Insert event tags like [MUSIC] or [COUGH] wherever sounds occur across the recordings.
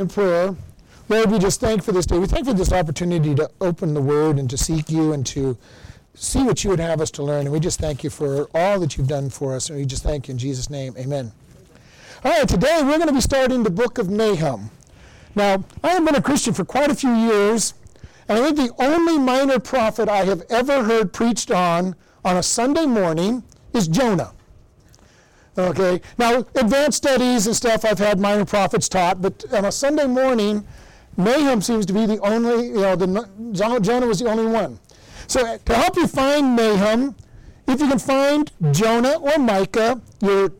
in prayer. Lord, we just thank for this day. We thank for this opportunity to open the Word and to seek you and to see what you would have us to learn. And we just thank you for all that you've done for us. And we just thank you in Jesus' name. Amen. All right, today we're going to be starting the book of Nahum. Now, I have been a Christian for quite a few years, and I think the only minor prophet I have ever heard preached on on a Sunday morning is Jonah. Okay, now advanced studies and stuff I've had minor prophets taught, but on a Sunday morning, Nahum seems to be the only, you know, the, Jonah was the only one. So to help you find Nahum, if you can find Jonah or Micah, you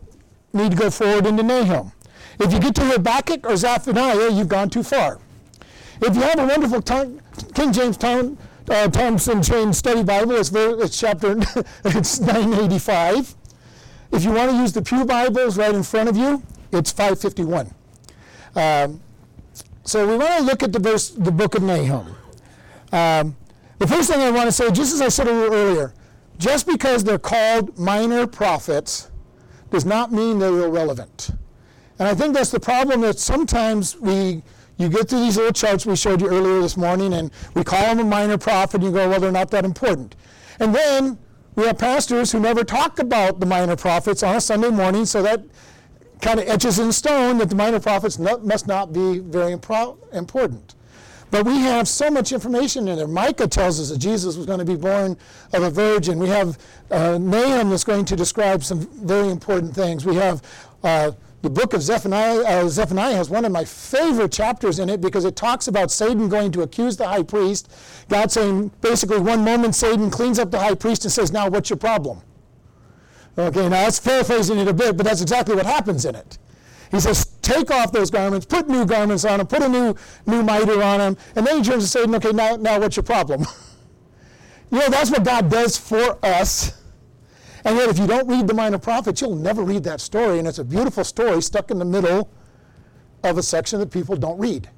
need to go forward into Nahum. If you get to Habakkuk or Zephaniah, you've gone too far. If you have a wonderful King James Tom, uh, Thompson Chain Study Bible, it's, very, it's chapter [LAUGHS] it's 985. If you want to use the Pew Bibles right in front of you, it's 551. Um, so we want to look at the verse, the book of Nahum. Um, the first thing I want to say, just as I said a little earlier, just because they're called minor prophets does not mean they're irrelevant. And I think that's the problem that sometimes we you get through these little charts we showed you earlier this morning, and we call them a minor prophet, and you go, well, they're not that important. And then we have pastors who never talk about the minor prophets on a Sunday morning, so that kind of etches in stone that the minor prophets not, must not be very impro- important. But we have so much information in there. Micah tells us that Jesus was going to be born of a virgin. We have uh, Nahum that's going to describe some very important things. We have uh, the book of Zephaniah, uh, Zephaniah has one of my favorite chapters in it because it talks about Satan going to accuse the high priest. God saying, basically, one moment Satan cleans up the high priest and says, Now, what's your problem? Okay, now that's paraphrasing it a bit, but that's exactly what happens in it. He says, Take off those garments, put new garments on him, put a new, new mitre on him, and then he turns to Satan, Okay, now, now what's your problem? [LAUGHS] you know, that's what God does for us and yet, if you don't read the Minor Prophets, you'll never read that story. And it's a beautiful story stuck in the middle of a section that people don't read.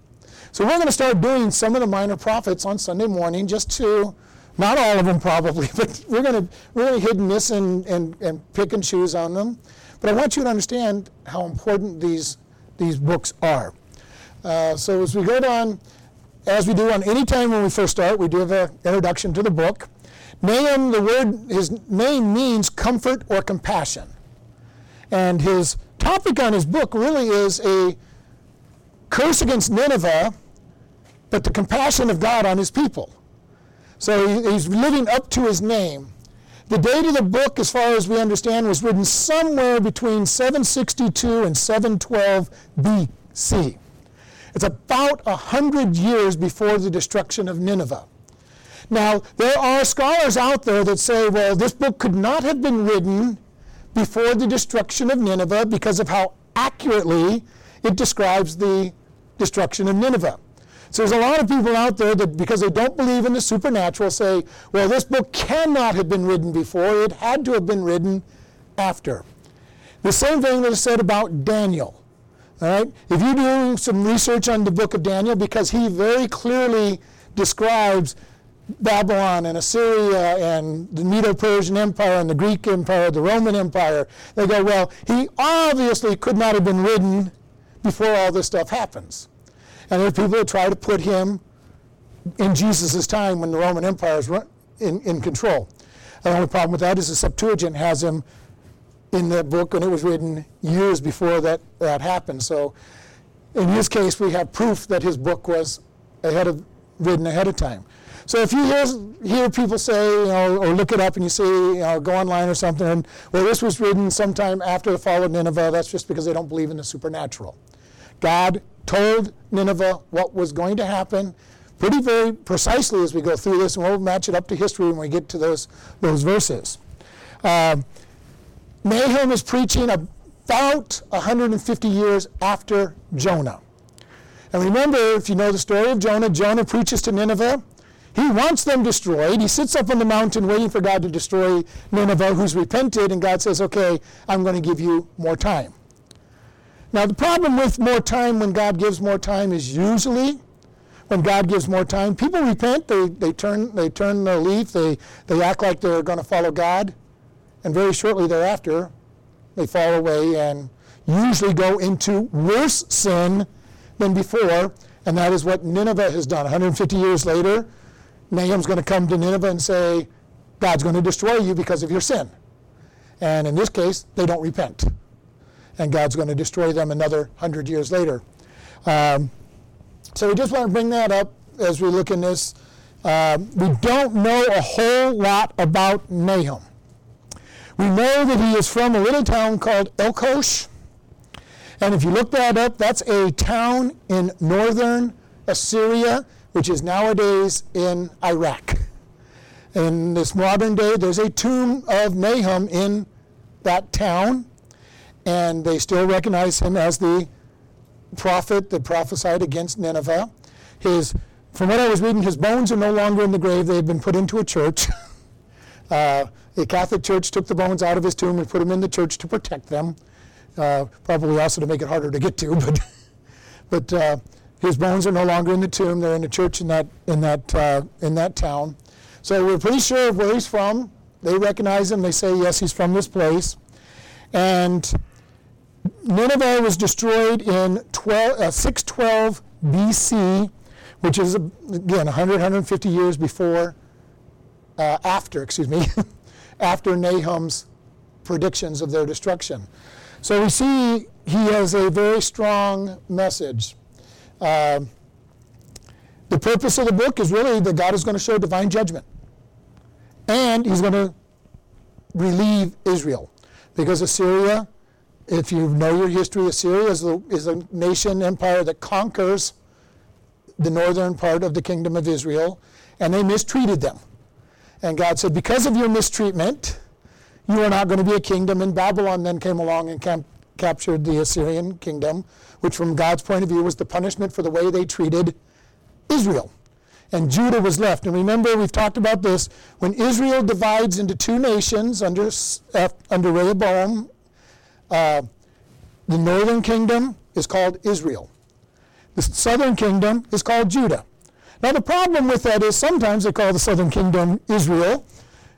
So we're going to start doing some of the Minor Prophets on Sunday morning just to, not all of them probably, [LAUGHS] but we're going to really hit and miss and, and, and pick and choose on them. But I want you to understand how important these, these books are. Uh, so as we go down, as we do on any time when we first start, we do have an introduction to the book. Nahum, the word, his name means comfort or compassion. And his topic on his book really is a curse against Nineveh, but the compassion of God on his people. So he's living up to his name. The date of the book, as far as we understand, was written somewhere between 762 and 712 BC. It's about 100 years before the destruction of Nineveh. Now, there are scholars out there that say, well, this book could not have been written before the destruction of Nineveh because of how accurately it describes the destruction of Nineveh. So there's a lot of people out there that, because they don't believe in the supernatural, say, well, this book cannot have been written before. It had to have been written after. The same thing that is said about Daniel. All right? If you do some research on the book of Daniel, because he very clearly describes Babylon and Assyria and the Medo-Persian Empire and the Greek Empire, the Roman Empire. They go, well, he obviously could not have been written before all this stuff happens. And there are people try to put him in Jesus' time when the Roman Empire is in, in control. The only problem with that is the Septuagint has him in the book and it was written years before that, that happened. So in his case, we have proof that his book was ahead of, written ahead of time. So if you hear, hear people say, you know, or look it up and you see, you know, go online or something, and, well, this was written sometime after the fall of Nineveh, that's just because they don't believe in the supernatural. God told Nineveh what was going to happen pretty very precisely as we go through this, and we'll match it up to history when we get to those, those verses. Uh, Nahum is preaching about 150 years after Jonah. And remember, if you know the story of Jonah, Jonah preaches to Nineveh. He wants them destroyed. He sits up on the mountain waiting for God to destroy Nineveh, who's repented, and God says, Okay, I'm going to give you more time. Now, the problem with more time when God gives more time is usually when God gives more time, people repent, they, they, turn, they turn the leaf, they, they act like they're going to follow God, and very shortly thereafter, they fall away and usually go into worse sin than before, and that is what Nineveh has done. 150 years later, Nahum's going to come to Nineveh and say, God's going to destroy you because of your sin. And in this case, they don't repent. And God's going to destroy them another 100 years later. Um, so we just want to bring that up as we look in this. Uh, we don't know a whole lot about Nahum. We know that he is from a little town called Elkosh. And if you look that up, that's a town in northern Assyria, which is nowadays in Iraq. In this modern day, there's a tomb of Nahum in that town, and they still recognize him as the prophet that prophesied against Nineveh. His, from what I was reading, his bones are no longer in the grave, they've been put into a church. [LAUGHS] uh, the Catholic Church took the bones out of his tomb and put them in the church to protect them uh, probably also to make it harder to get to. [LAUGHS] But, but uh, his bones are no longer in the tomb; they're in the church in that in that uh, in that town. So we're pretty sure of where he's from. They recognize him. They say yes, he's from this place. And Nineveh was destroyed in 12, uh, 612 BC, which is again 100 150 years before uh, after excuse me [LAUGHS] after Nahum's predictions of their destruction. So we see he has a very strong message. Uh, the purpose of the book is really that God is going to show divine judgment. And he's going to relieve Israel. Because Assyria, if you know your history, Assyria is, is a nation empire that conquers the northern part of the kingdom of Israel, and they mistreated them. And God said, Because of your mistreatment, you are not going to be a kingdom. And Babylon then came along and captured the Assyrian kingdom, which, from God's point of view, was the punishment for the way they treated Israel. And Judah was left. And remember, we've talked about this. When Israel divides into two nations under, under Rehoboam, uh, the northern kingdom is called Israel. The southern kingdom is called Judah. Now, the problem with that is sometimes they call the southern kingdom Israel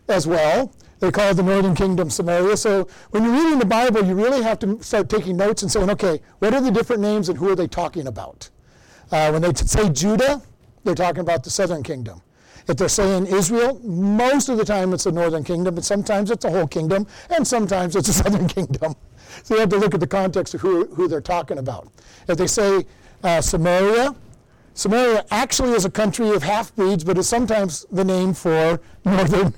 as well. They call the northern kingdom Samaria. So when you're reading the Bible, you really have to start taking notes and saying, okay, what are the different names and who are they talking about? Uh, when they t- say Judah, they're talking about the southern kingdom. If they're saying Israel, most of the time it's the northern kingdom, but sometimes it's a whole kingdom, and sometimes it's a [LAUGHS] southern kingdom. So you have to look at the context of who, who they're talking about. If they say uh, Samaria, Samaria actually is a country of half breeds, but is sometimes the name for [LAUGHS] northern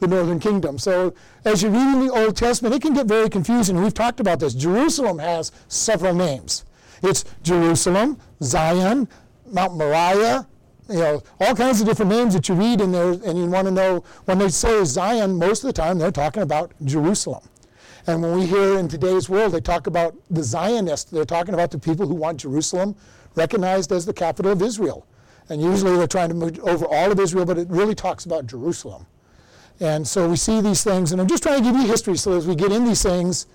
the northern kingdom. So as you read in the Old Testament, it can get very confusing. We've talked about this. Jerusalem has several names. It's Jerusalem, Zion, Mount Moriah, you know, all kinds of different names that you read in there, and you want to know when they say Zion, most of the time they're talking about Jerusalem. And when we hear in today's world, they talk about the Zionists, they're talking about the people who want Jerusalem recognized as the capital of Israel. And usually they're trying to move over all of Israel, but it really talks about Jerusalem. And so we see these things, and I'm just trying to give you history so as we get in these things,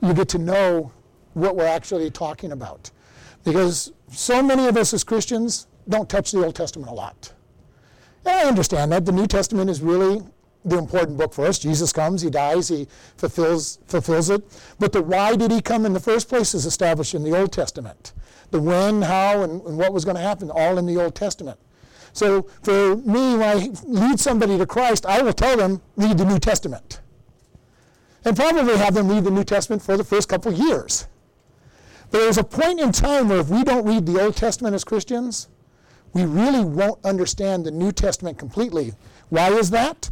you get to know what we're actually talking about. Because so many of us as Christians don't touch the Old Testament a lot. And I understand that. The New Testament is really the important book for us. Jesus comes, he dies, he fulfills, fulfills it. But the why did he come in the first place is established in the Old Testament. The when, how, and, and what was going to happen, all in the Old Testament. So for me, when I lead somebody to Christ, I will tell them, read the New Testament. And probably have them read the New Testament for the first couple years. There's a point in time where if we don't read the Old Testament as Christians, we really won't understand the New Testament completely. Why is that?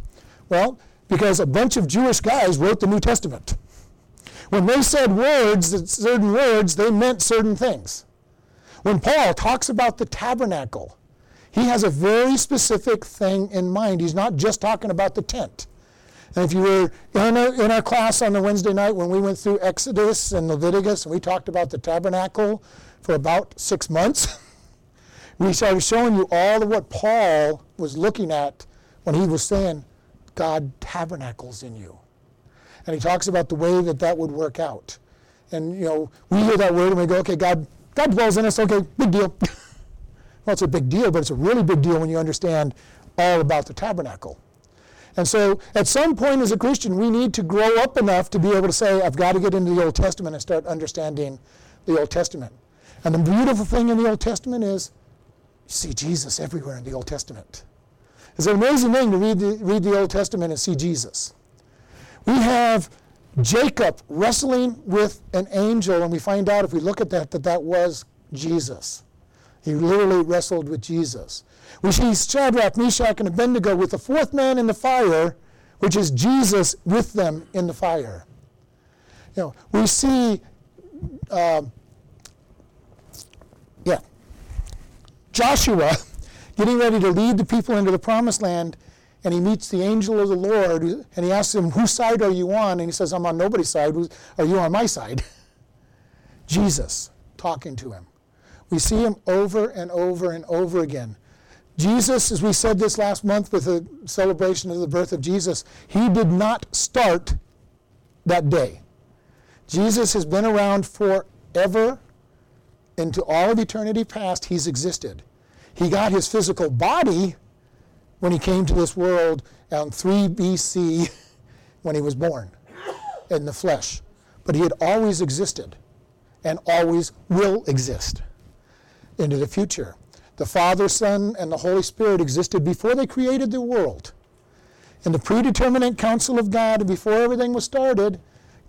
Well, because a bunch of Jewish guys wrote the New Testament. When they said words, certain words, they meant certain things. When Paul talks about the tabernacle, he has a very specific thing in mind. He's not just talking about the tent. And if you were in, a, in our class on the Wednesday night when we went through Exodus and Leviticus and we talked about the tabernacle for about six months, [LAUGHS] we started showing you all of what Paul was looking at when he was saying, God tabernacles in you. And he talks about the way that that would work out. And, you know, we hear that word and we go, okay, God, God dwells in us, okay, big deal. [LAUGHS] Well, it's a big deal, but it's a really big deal when you understand all about the tabernacle. And so, at some point as a Christian, we need to grow up enough to be able to say, I've got to get into the Old Testament and start understanding the Old Testament. And the beautiful thing in the Old Testament is you see Jesus everywhere in the Old Testament. It's an amazing thing to read the, read the Old Testament and see Jesus. We have Jacob wrestling with an angel, and we find out if we look at that that that was Jesus. He literally wrestled with Jesus. We see Shadrach, Meshach, and Abednego with the fourth man in the fire, which is Jesus with them in the fire. You know, we see, uh, yeah, Joshua [LAUGHS] getting ready to lead the people into the promised land, and he meets the angel of the Lord, and he asks him, Whose side are you on? And he says, I'm on nobody's side. Are you on my side? [LAUGHS] Jesus talking to him. We see him over and over and over again. Jesus, as we said this last month with the celebration of the birth of Jesus, he did not start that day. Jesus has been around forever. Into all of eternity past, he's existed. He got his physical body when he came to this world on 3 BC [LAUGHS] when he was born in the flesh. But he had always existed and always will exist into the future. The Father, Son, and the Holy Spirit existed before they created the world. In the predeterminate counsel of God, before everything was started,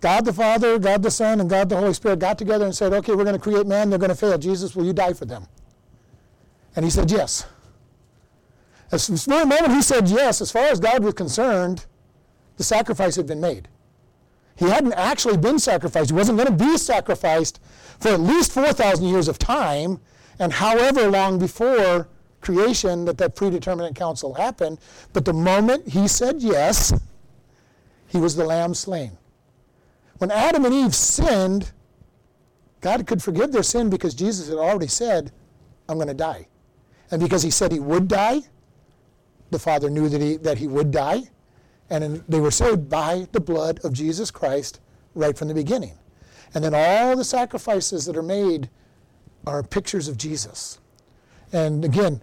God the Father, God the Son, and God the Holy Spirit got together and said, okay, we're going to create man, they're going to fail. Jesus, will you die for them? And he said, yes. As the moment he said yes, as far as God was concerned, the sacrifice had been made. He hadn't actually been sacrificed. He wasn't going to be sacrificed for at least 4,000 years of time, and however long before creation that that predeterminate counsel happened. But the moment he said yes, he was the lamb slain. When Adam and Eve sinned, God could forgive their sin because Jesus had already said, I'm going to die. And because he said he would die, the Father knew that he, that he would die. And they were saved by the blood of Jesus Christ right from the beginning. And then all the sacrifices that are made are pictures of Jesus. And again,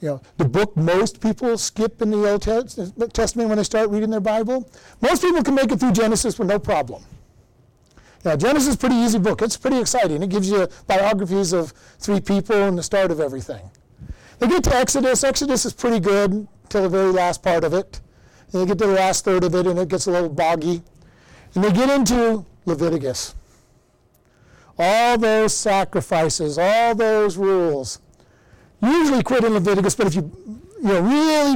you know, the book most people skip in the Old Testament when they start reading their Bible. Most people can make it through Genesis with no problem. Now, Genesis is a pretty easy book. It's pretty exciting. It gives you biographies of three people and the start of everything. They get to Exodus. Exodus is pretty good till the very last part of it. And they get to the last third of it, and it gets a little boggy. And they get into Leviticus all those sacrifices, all those rules. Usually quit in Leviticus, but if you, you know, really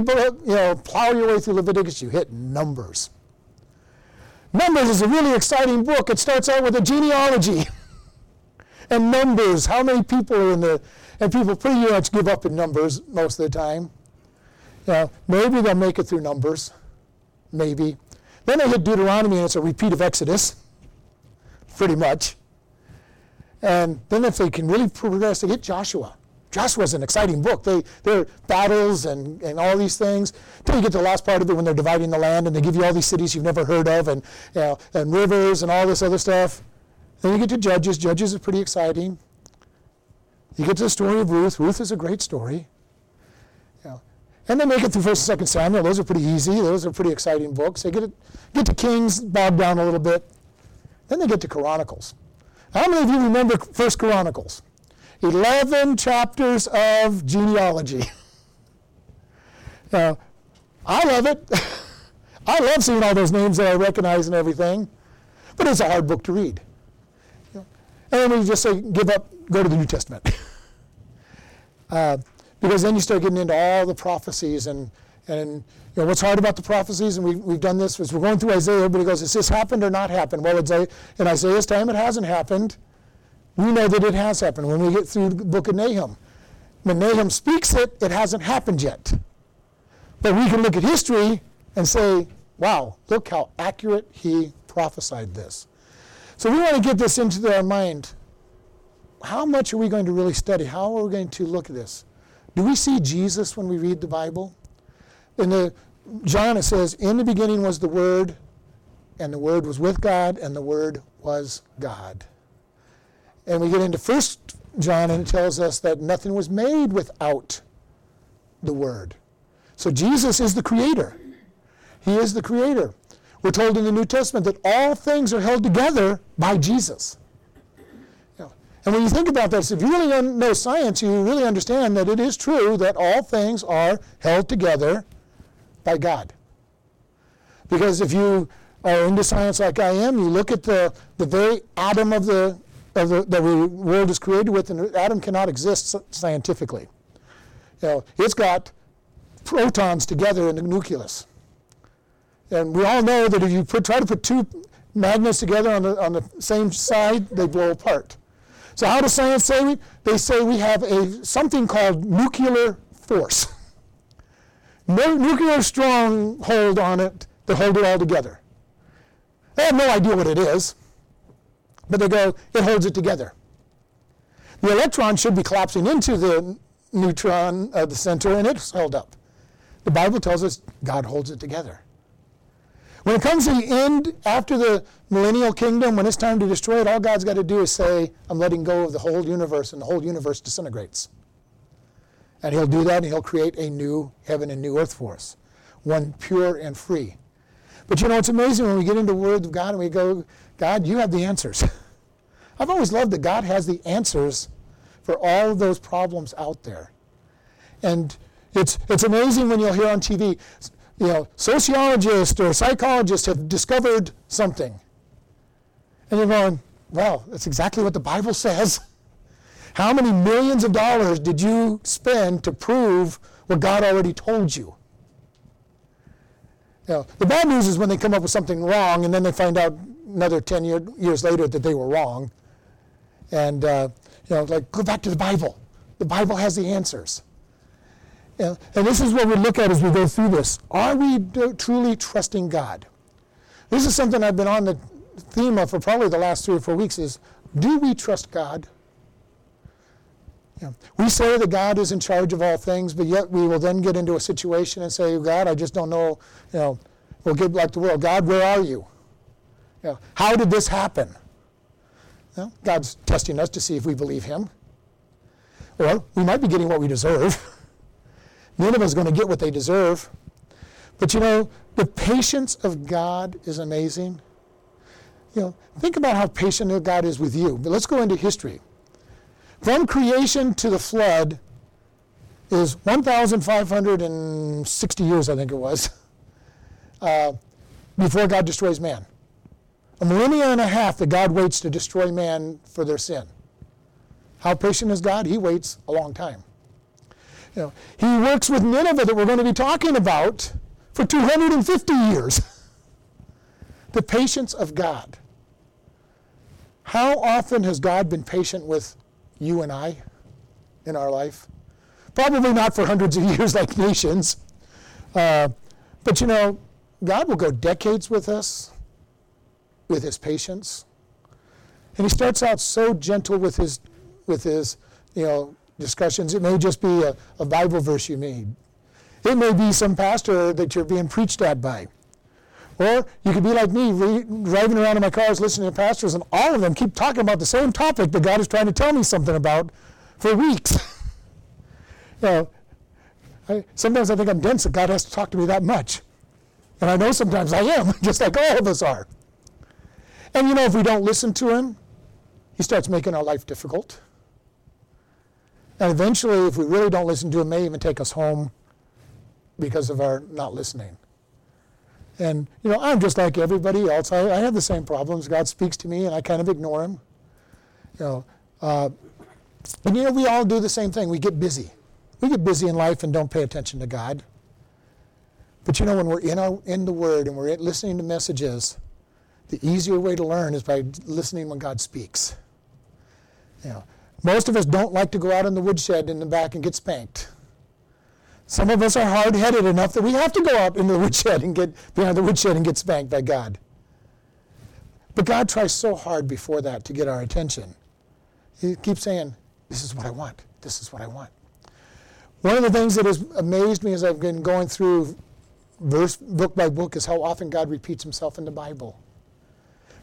you know, plow your way through Leviticus, you hit Numbers. Numbers is a really exciting book. It starts out with a genealogy [LAUGHS] and numbers. How many people are in the, and people pretty much give up in numbers most of the time. You know, maybe they'll make it through numbers, maybe. Then they hit Deuteronomy and it's a repeat of Exodus, pretty much. And then if they can really progress, they get Joshua. Joshua's an exciting book. They, they're battles and, and all these things. Until you get to the last part of it when they're dividing the land and they give you all these cities you've never heard of and, you know, and rivers and all this other stuff. Then you get to Judges. Judges is pretty exciting. You get to the story of Ruth. Ruth is a great story. You know, and they make it through First and Second Samuel. Those are pretty easy. Those are pretty exciting books. They get, it, get to Kings, bogged down a little bit. Then they get to Chronicles. How many of you remember First Chronicles? 11 chapters of genealogy. [LAUGHS] now, I love it. [LAUGHS] I love seeing all those names that I recognize and everything, but it's a hard book to read. And we just say, give up, go to the New Testament. [LAUGHS] uh, because then you start getting into all the prophecies and, and you know, what's hard about the prophecies, and we, we've done this, is we're going through Isaiah, everybody goes, has this happened or not happened? Well, in Isaiah's time, it hasn't happened. We know that it has happened when we get through the book of Nahum. When Nahum speaks it, it hasn't happened yet. But we can look at history and say, wow, look how accurate he prophesied this. So we want to get this into our mind. How much are we going to really study? How are we going to look at this? Do we see Jesus when we read the Bible? In the John it says, "In the beginning was the Word, and the Word was with God, and the Word was God." And we get into First John, and it tells us that nothing was made without the Word. So Jesus is the Creator. He is the Creator. We're told in the New Testament that all things are held together by Jesus. And when you think about this, if you really know science, you really understand that it is true that all things are held together by God. Because if you are into science like I am, you look at the, the very atom of the, of the, the world is created with, and the atom cannot exist scientifically. You know, it's got protons together in the nucleus. And we all know that if you put, try to put two magnets together on the, on the same side, they blow apart. So how does science say we? They say we have a something called nuclear force. [LAUGHS] No nuclear stronghold on it to hold it all together. They have no idea what it is, but they go, it holds it together. The electron should be collapsing into the neutron at the center, and it's held up. The Bible tells us God holds it together. When it comes to the end, after the millennial kingdom, when it's time to destroy it, all God's got to do is say, I'm letting go of the whole universe, and the whole universe disintegrates. And He'll do that, and He'll create a new heaven and new earth for us, one pure and free. But you know, it's amazing when we get into the Word of God and we go, God, you have the answers. [LAUGHS] I've always loved that God has the answers for all of those problems out there. And it's, it's amazing when you'll hear on TV, you know, sociologists or psychologists have discovered something. And you're going, well, that's exactly what the Bible says. [LAUGHS] How many millions of dollars did you spend to prove what God already told you? know, the bad news is when they come up with something wrong and then they find out another 10 year, years later that they were wrong. And, uh, you know, like, go back to the Bible. The Bible has the answers. And this is what we look at as we go through this. Are we truly trusting God? This is something I've been on the theme of for probably the last three or four weeks is, do we trust God? We say that God is in charge of all things, but yet we will then get into a situation and say, God, I just don't know, you know, we'll get like the world. God, where are you? you know, how did this happen? Well, God's testing us to see if we believe him. Or we might be getting what we deserve. Nineveh's going to get what they deserve. But you know, the patience of God is amazing. You know, think about how patient God is with you. But let's go into history. From creation to the flood is 1,560 years, I think it was, uh, before God destroys man. A millennia and a half that God waits to destroy man for their sin. How patient is God? He waits a long time. You know, he works with Nineveh that we're going to be talking about for 250 years. [LAUGHS] the patience of God. How often has God been patient with you and I in our life? Probably not for hundreds of [LAUGHS] years like nations. Uh, but you know, God will go decades with us with his patience. And he starts out so gentle with his with his, you know, discussions. It may just be a, a Bible verse you made. It may be some pastor that you're being preached at by. Or you could be like me, re- driving around in my cars listening to pastors, and all of them keep talking about the same topic that God is trying to tell me something about for weeks. [LAUGHS] you know, I, sometimes I think I'm dense that God has to talk to me that much. And I know sometimes I am, [LAUGHS] just like all of us are. And you know, if we don't listen to Him, He starts making our life difficult. And eventually, if we really don't listen to him, may even take us home because of our not listening. And, you know, I'm just like everybody else. I, I have the same problems. God speaks to me and I kind of ignore him. You know, uh, and, you know, we all do the same thing. We get busy. We get busy in life and don't pay attention to God. But, you know, when we're in, our, in the Word and we're listening to messages, the easier way to learn is by listening when God speaks. You know, most of us don't like to go out in the woodshed in the back and get spanked. Some of us are hard headed enough that we have to go out into the [LAUGHS] woodshed and get behind the woodshed and get spanked by God. But God tries so hard before that to get our attention. He keeps saying, This is what I want. This is what I want. One of the things that has amazed me as I've been going through verse book by book is how often God repeats himself in the Bible.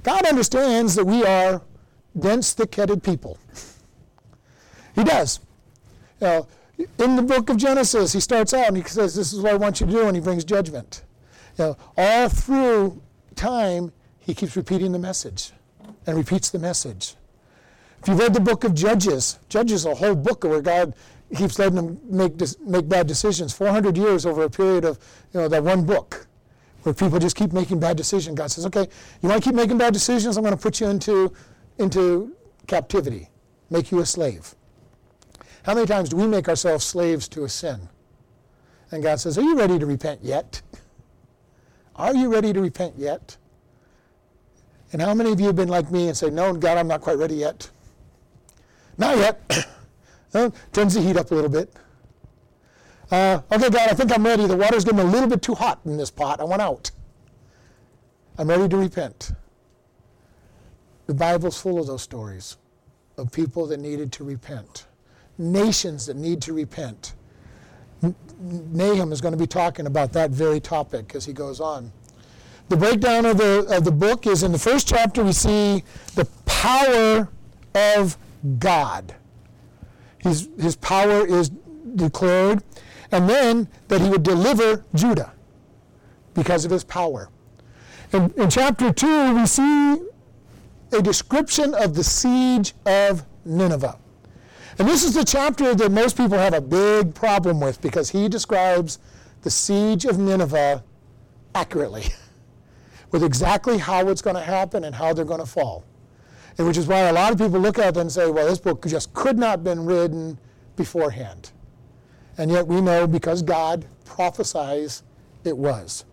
God understands that we are dense, thick headed people. [LAUGHS] He does. You know, in the book of Genesis, he starts out and he says, This is what I want you to do, and he brings judgment. You know, all through time, he keeps repeating the message and repeats the message. If you've read the book of Judges, Judges is a whole book where God keeps letting them make, make bad decisions. 400 years over a period of you know, that one book where people just keep making bad decisions. God says, okay, you want to keep making bad decisions? I'm going to put you into, into captivity, make you a slave. How many times do we make ourselves slaves to a sin? And God says, Are you ready to repent yet? Are you ready to repent yet? And how many of you have been like me and say, No, God, I'm not quite ready yet? Not yet. [COUGHS] no, turns the heat up a little bit. Uh, okay, God, I think I'm ready. The water's getting a little bit too hot in this pot. I want out. I'm ready to repent. The Bible's full of those stories of people that needed to repent, nations that need to repent. Nahum is going to be talking about that very topic as he goes on. The breakdown of the, of the book is in the first chapter, we see the power of God. His, his power is declared, and then that he would deliver Judah because of his power. In, in chapter 2, we see a description of the siege of Nineveh. And this is the chapter that most people have a big problem with because he describes the siege of Nineveh accurately, [LAUGHS] with exactly how it's going to happen and how they're going to fall. And which is why a lot of people look at it and say, well, this book just could not have been written beforehand. And yet we know because God prophesies it was.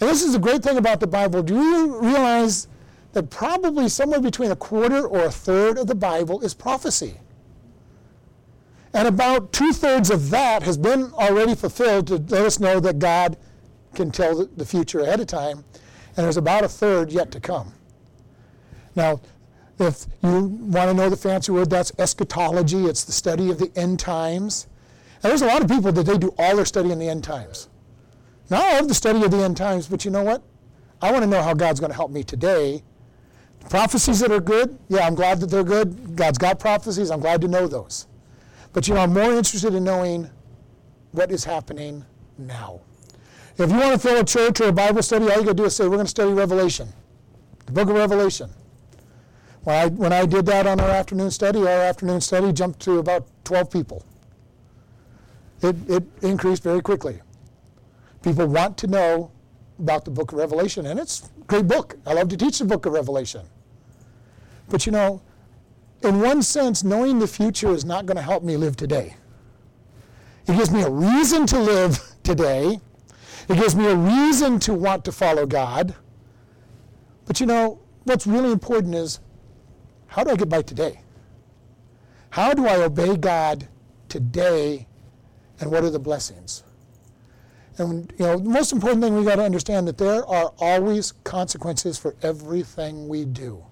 And this is the great thing about the Bible. Do you realize that probably somewhere between a quarter or a third of the Bible is prophecy? And about two thirds of that has been already fulfilled to let us know that God can tell the future ahead of time. And there's about a third yet to come. Now, if you want to know the fancy word, that's eschatology. It's the study of the end times. And there's a lot of people that they do all their study in the end times. Now, I love the study of the end times, but you know what? I want to know how God's going to help me today. prophecies that are good, yeah, I'm glad that they're good. God's got prophecies. I'm glad to know those. But you know, I'm more interested in knowing what is happening now. If you want to fill a church or a Bible study, all you got to do is say, We're going to study Revelation, the book of Revelation. When I, when I did that on our afternoon study, our afternoon study jumped to about 12 people. It, it increased very quickly. People want to know about the book of Revelation, and it's a great book. I love to teach the book of Revelation. But you know, in one sense, knowing the future is not going to help me live today. It gives me a reason to live today. It gives me a reason to want to follow God. But you know, what's really important is how do I get by today? How do I obey God today, and what are the blessings? And you know, the most important thing we got to understand that there are always consequences for everything we do.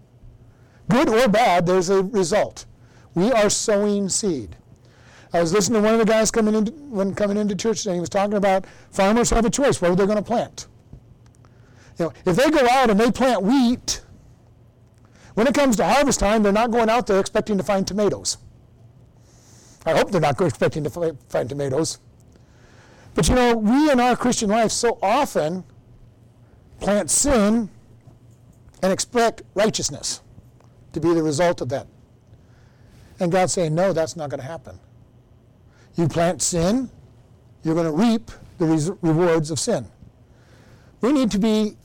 Good or bad, there's a result. We are sowing seed. I was listening to one of the guys coming into, when coming into church today. He was talking about farmers have a choice what are they're going to plant. You know, if they go out and they plant wheat, when it comes to harvest time, they're not going out there expecting to find tomatoes. I hope they're not expecting to find tomatoes. But you know, we in our Christian life so often plant sin and expect righteousness to be the result of that. And God's saying, no, that's not going to happen. You plant sin, you're going to reap the res- rewards of sin. We need to be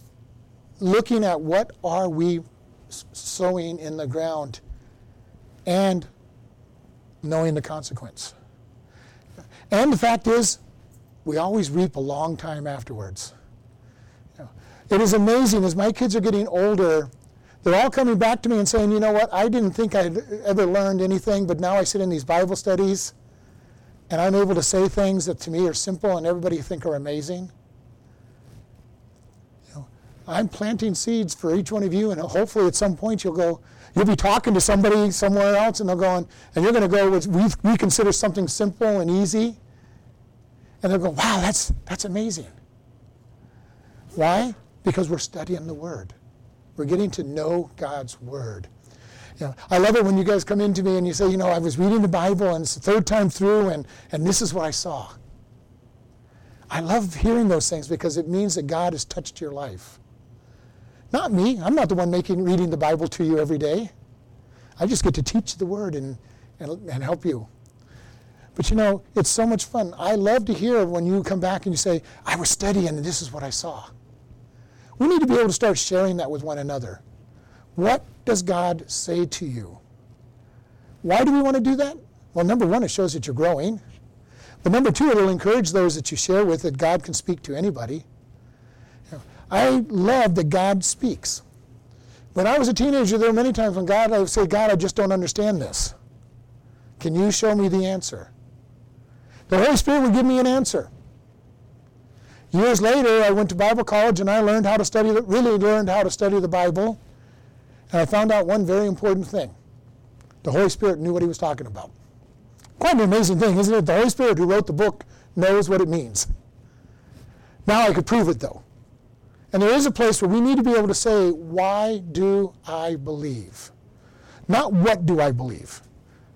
looking at what are we sowing in the ground and knowing the consequence. And the fact is, we always reap a long time afterwards. You know, it is amazing as my kids are getting older, they're all coming back to me and saying, you know what, I didn't think I'd ever learned anything, but now I sit in these Bible studies and I'm able to say things that to me are simple and everybody think are amazing. You know, I'm planting seeds for each one of you, and hopefully at some point you'll go, you'll be talking to somebody somewhere else, and they'll go, and, you're going to go with, we, we consider something simple and easy. And they'll go, wow, that's, that's amazing. Why? Because we're studying the Word. We're getting to know God's Word. You know, I love it when you guys come into me and you say, you know, I was reading the Bible and it's the third time through and, and this is what I saw. I love hearing those things because it means that God has touched your life. Not me. I'm not the one making reading the Bible to you every day. I just get to teach the word and, and, and help you. But you know, it's so much fun. I love to hear when you come back and you say, I was studying and this is what I saw. We need to be able to start sharing that with one another. What does God say to you? Why do we want to do that? Well, number one, it shows that you're growing. But number two, it'll encourage those that you share with that God can speak to anybody. I love that God speaks. When I was a teenager, there were many times when God, I would say, God, I just don't understand this. Can you show me the answer? The Holy Spirit would give me an answer. Years later, I went to Bible college and I learned how to study, really learned how to study the Bible. And I found out one very important thing. The Holy Spirit knew what he was talking about. Quite an amazing thing, isn't it? The Holy Spirit who wrote the book knows what it means. Now I could prove it, though. And there is a place where we need to be able to say, Why do I believe? Not what do I believe.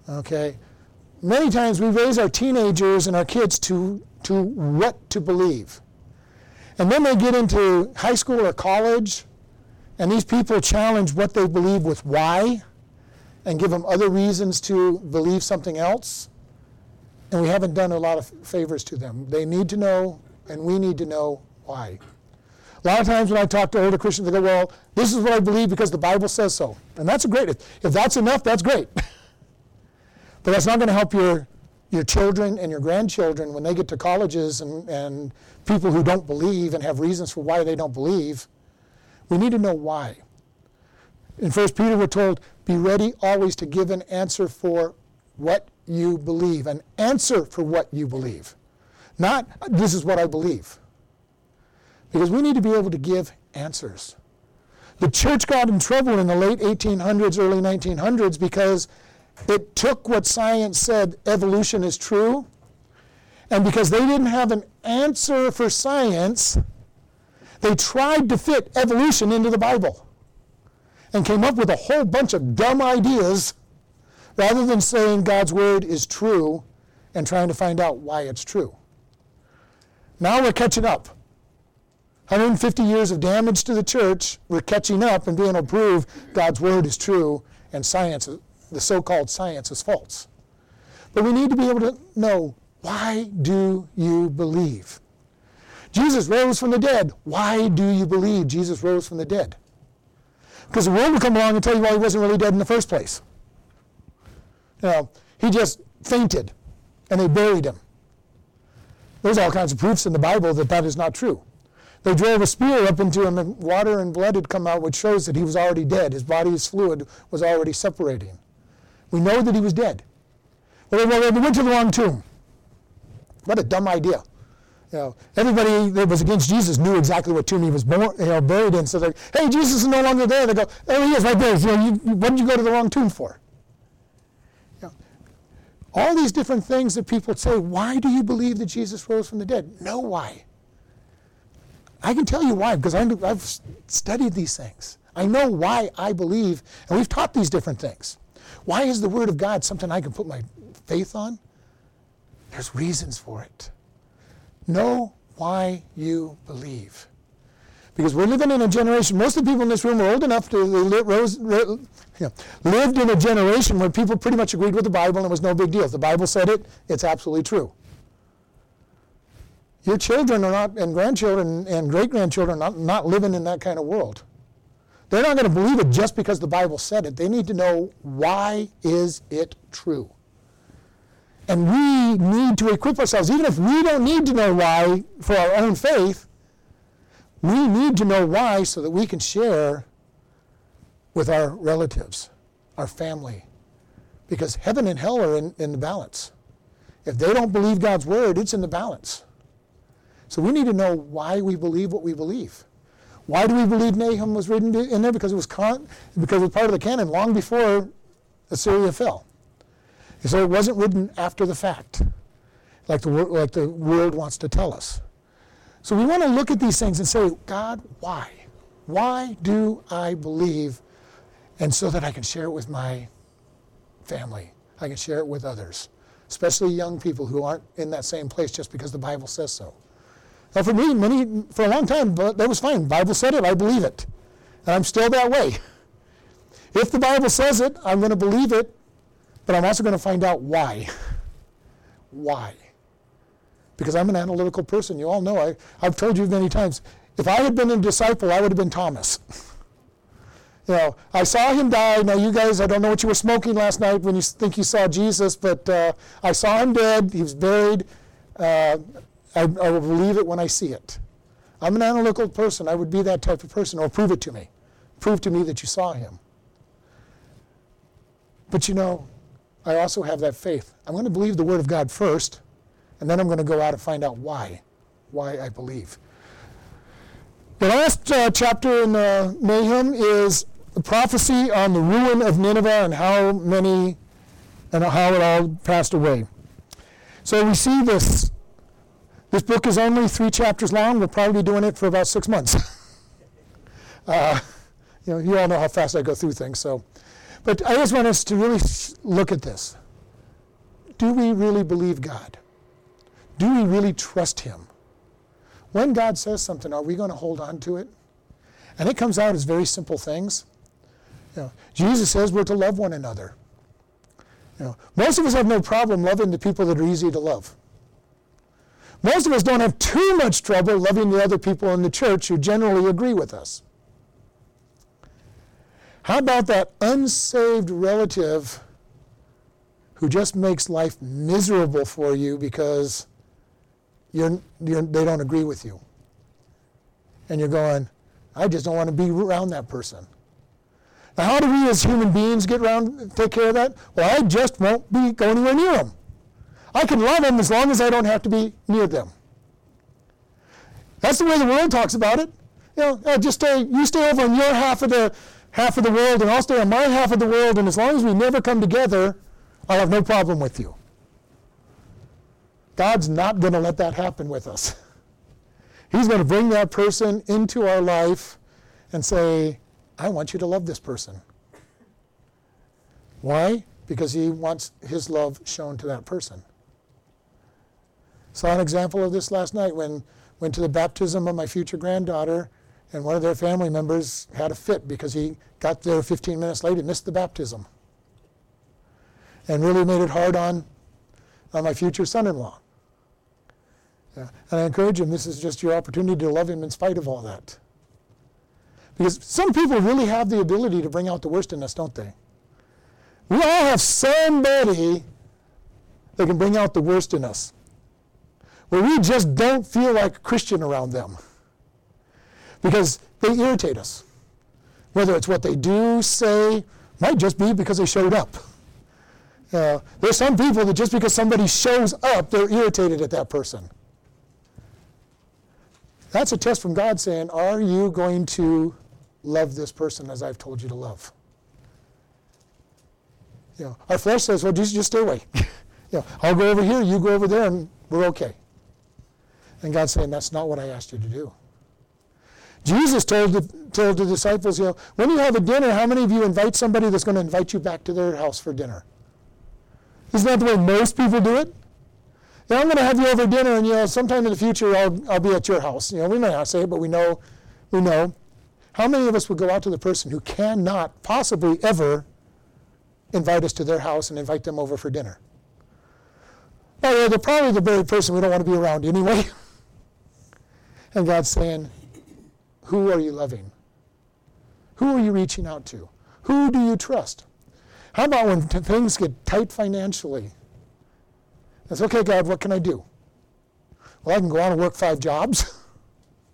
Okay? Many times we raise our teenagers and our kids to, to what to believe. And then they get into high school or college, and these people challenge what they believe with why and give them other reasons to believe something else. And we haven't done a lot of favors to them. They need to know, and we need to know why. A lot of times when I talk to older Christians, they go, Well, this is what I believe because the Bible says so. And that's great. If, if that's enough, that's great. [LAUGHS] but that's not going to help your, your children and your grandchildren when they get to colleges and, and people who don't believe and have reasons for why they don't believe. We need to know why. In 1 Peter, we're told, Be ready always to give an answer for what you believe, an answer for what you believe. Not, this is what I believe. Because we need to be able to give answers. The church got in trouble in the late 1800s, early 1900s because it took what science said evolution is true, and because they didn't have an answer for science, they tried to fit evolution into the Bible and came up with a whole bunch of dumb ideas rather than saying God's word is true and trying to find out why it's true. Now we're catching up. 150 years of damage to the church, we're catching up and being able to prove God's word is true and science, the so called science, is false. But we need to be able to know why do you believe? Jesus rose from the dead. Why do you believe Jesus rose from the dead? Because the world will come along and tell you why he wasn't really dead in the first place. You know, he just fainted and they buried him. There's all kinds of proofs in the Bible that that is not true. They drove a spear up into him, and water and blood had come out, which shows that he was already dead. His body's fluid was already separating. We know that he was dead. Well, they went to the wrong tomb. What a dumb idea. You know, everybody that was against Jesus knew exactly what tomb he was born, you know, buried in. So they're, hey, Jesus is no longer there. They go, there he is, right there. You know, you, what did you go to the wrong tomb for? You know, all these different things that people say, why do you believe that Jesus rose from the dead? Know why. I can tell you why, because I've studied these things. I know why I believe, and we've taught these different things. Why is the Word of God something I can put my faith on? There's reasons for it. Know why you believe. Because we're living in a generation, most of the people in this room are old enough to live, rose, you know, lived in a generation where people pretty much agreed with the Bible and it was no big deal. If the Bible said it, it's absolutely true. Your children are not, and grandchildren and great grandchildren are not, not living in that kind of world. They're not going to believe it just because the Bible said it. They need to know why is it true. And we need to equip ourselves, even if we don't need to know why for our own faith, we need to know why so that we can share with our relatives, our family. Because heaven and hell are in, in the balance. If they don't believe God's word, it's in the balance. So we need to know why we believe what we believe. Why do we believe Nahum was written in there? Because it was con- because it was part of the canon long before Assyria fell. So it wasn't written after the fact, like the, like the world wants to tell us. So we want to look at these things and say, God, why? Why do I believe? And so that I can share it with my family. I can share it with others, especially young people who aren't in that same place just because the Bible says so. Now, for me, many for a long time, but that was fine. Bible said it. I believe it, and I'm still that way. If the Bible says it, I'm going to believe it, but I'm also going to find out why. why? Because I'm an analytical person. You all know. I, I've told you many times. If I had been a disciple, I would have been Thomas. [LAUGHS] you know, I saw him die. Now, you guys, I don't know what you were smoking last night when you think you saw Jesus, but uh, I saw him dead. He was buried. Uh, I, I will believe it when I see it. I'm an analytical person. I would be that type of person. Or prove it to me. Prove to me that you saw him. But you know, I also have that faith. I'm going to believe the Word of God first, and then I'm going to go out and find out why, why I believe. The last uh, chapter in uh, is the prophecy on the ruin of Nineveh and how many and how it all passed away. So we see this. This book is only three chapters long. We'll probably be doing it for about six months. [LAUGHS] uh, you know, you all know how fast I go through things. So, but I just want us to really look at this. Do we really believe God? Do we really trust Him? When God says something, are we going to hold on to it? And it comes out as very simple things. You know, Jesus says we're to love one another. You know, most of us have no problem loving the people that are easy to love. Most of us don't have too much trouble loving the other people in the church who generally agree with us. How about that unsaved relative who just makes life miserable for you because you're, you're, they don't agree with you? And you're going, I just don't want to be around that person. Now, how do we as human beings get around, take care of that? Well, I just won't be going anywhere near them. I can love them as long as I don't have to be near them. That's the way the world talks about it. You know, uh, just stay, you stay over on your half of the half of the world, and I'll stay on my half of the world, and as long as we never come together, I'll have no problem with you. God's not going to let that happen with us. [LAUGHS] He's going to bring that person into our life and say, I want you to love this person. Why? Because he wants his love shown to that person. Saw an example of this last night when went to the baptism of my future granddaughter, and one of their family members had a fit because he got there 15 minutes late and missed the baptism. And really made it hard on, on my future son-in-law. Yeah. And I encourage him, this is just your opportunity to love him in spite of all that. Because some people really have the ability to bring out the worst in us, don't they? We all have somebody that can bring out the worst in us. Where we just don't feel like a Christian around them. Because they irritate us. Whether it's what they do, say, might just be because they showed up. Uh, there's some people that just because somebody shows up, they're irritated at that person. That's a test from God saying, Are you going to love this person as I've told you to love? You know, our flesh says, Well, just, just stay away. [LAUGHS] you know, I'll go over here, you go over there, and we're okay. And God's saying, That's not what I asked you to do. Jesus told the, told the disciples, you know, when you have a dinner, how many of you invite somebody that's going to invite you back to their house for dinner? Isn't that the way most people do it? Yeah, I'm going to have you over dinner, and you know, sometime in the future, I'll, I'll be at your house. You know, we may not say it, but we know, we know. How many of us would go out to the person who cannot possibly ever invite us to their house and invite them over for dinner? Oh, yeah, they're probably the very person we don't want to be around anyway. [LAUGHS] and God's saying, Who are you loving? Who are you reaching out to? Who do you trust? How about when t- things get tight financially? It's okay, God, what can I do? Well, I can go on and work five jobs.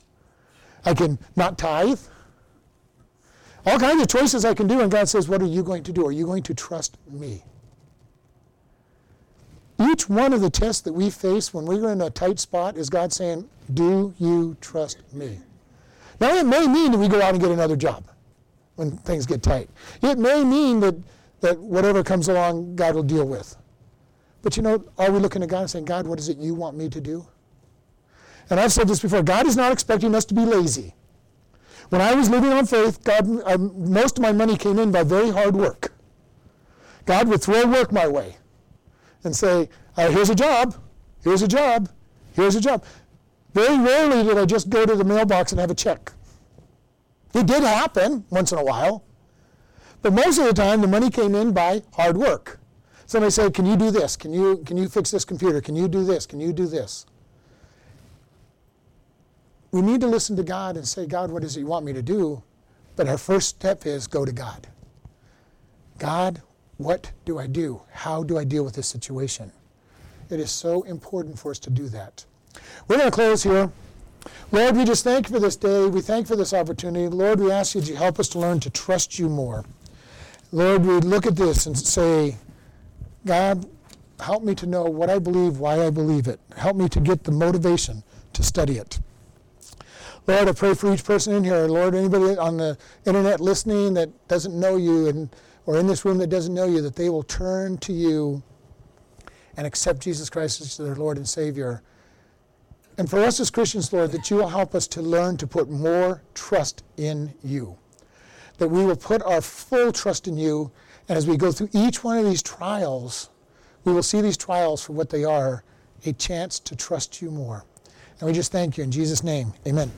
[LAUGHS] I can not tithe. All kinds of choices I can do, and God says, What are you going to do? Are you going to trust me? Each one of the tests that we face when we're in a tight spot is God saying, Do you trust me? Now, it may mean that we go out and get another job when things get tight. It may mean that, that whatever comes along, God will deal with. But you know, are we looking at God and saying, God, what is it you want me to do? And I've said this before God is not expecting us to be lazy. When I was living on faith, God, I, most of my money came in by very hard work. God would throw work my way and say, uh, Here's a job, here's a job, here's a job. Very rarely did I just go to the mailbox and have a check. It did happen once in a while. But most of the time, the money came in by hard work. Somebody said, "Can you do this? Can you can you fix this computer? Can you do this? Can you do this?" We need to listen to God and say, "God, what does you want me to do?" But our first step is go to God. God, what do I do? How do I deal with this situation? It is so important for us to do that. We're going to close here. Lord, we just thank you for this day. We thank you for this opportunity. Lord, we ask you to help us to learn to trust you more. Lord, we look at this and say, God, help me to know what I believe, why I believe it. Help me to get the motivation to study it. Lord, I pray for each person in here. Lord, anybody on the internet listening that doesn't know you and or in this room that doesn't know you, that they will turn to you and accept Jesus Christ as their Lord and Savior. And for us as Christians, Lord, that you will help us to learn to put more trust in you. That we will put our full trust in you. And as we go through each one of these trials, we will see these trials for what they are a chance to trust you more. And we just thank you in Jesus' name. Amen.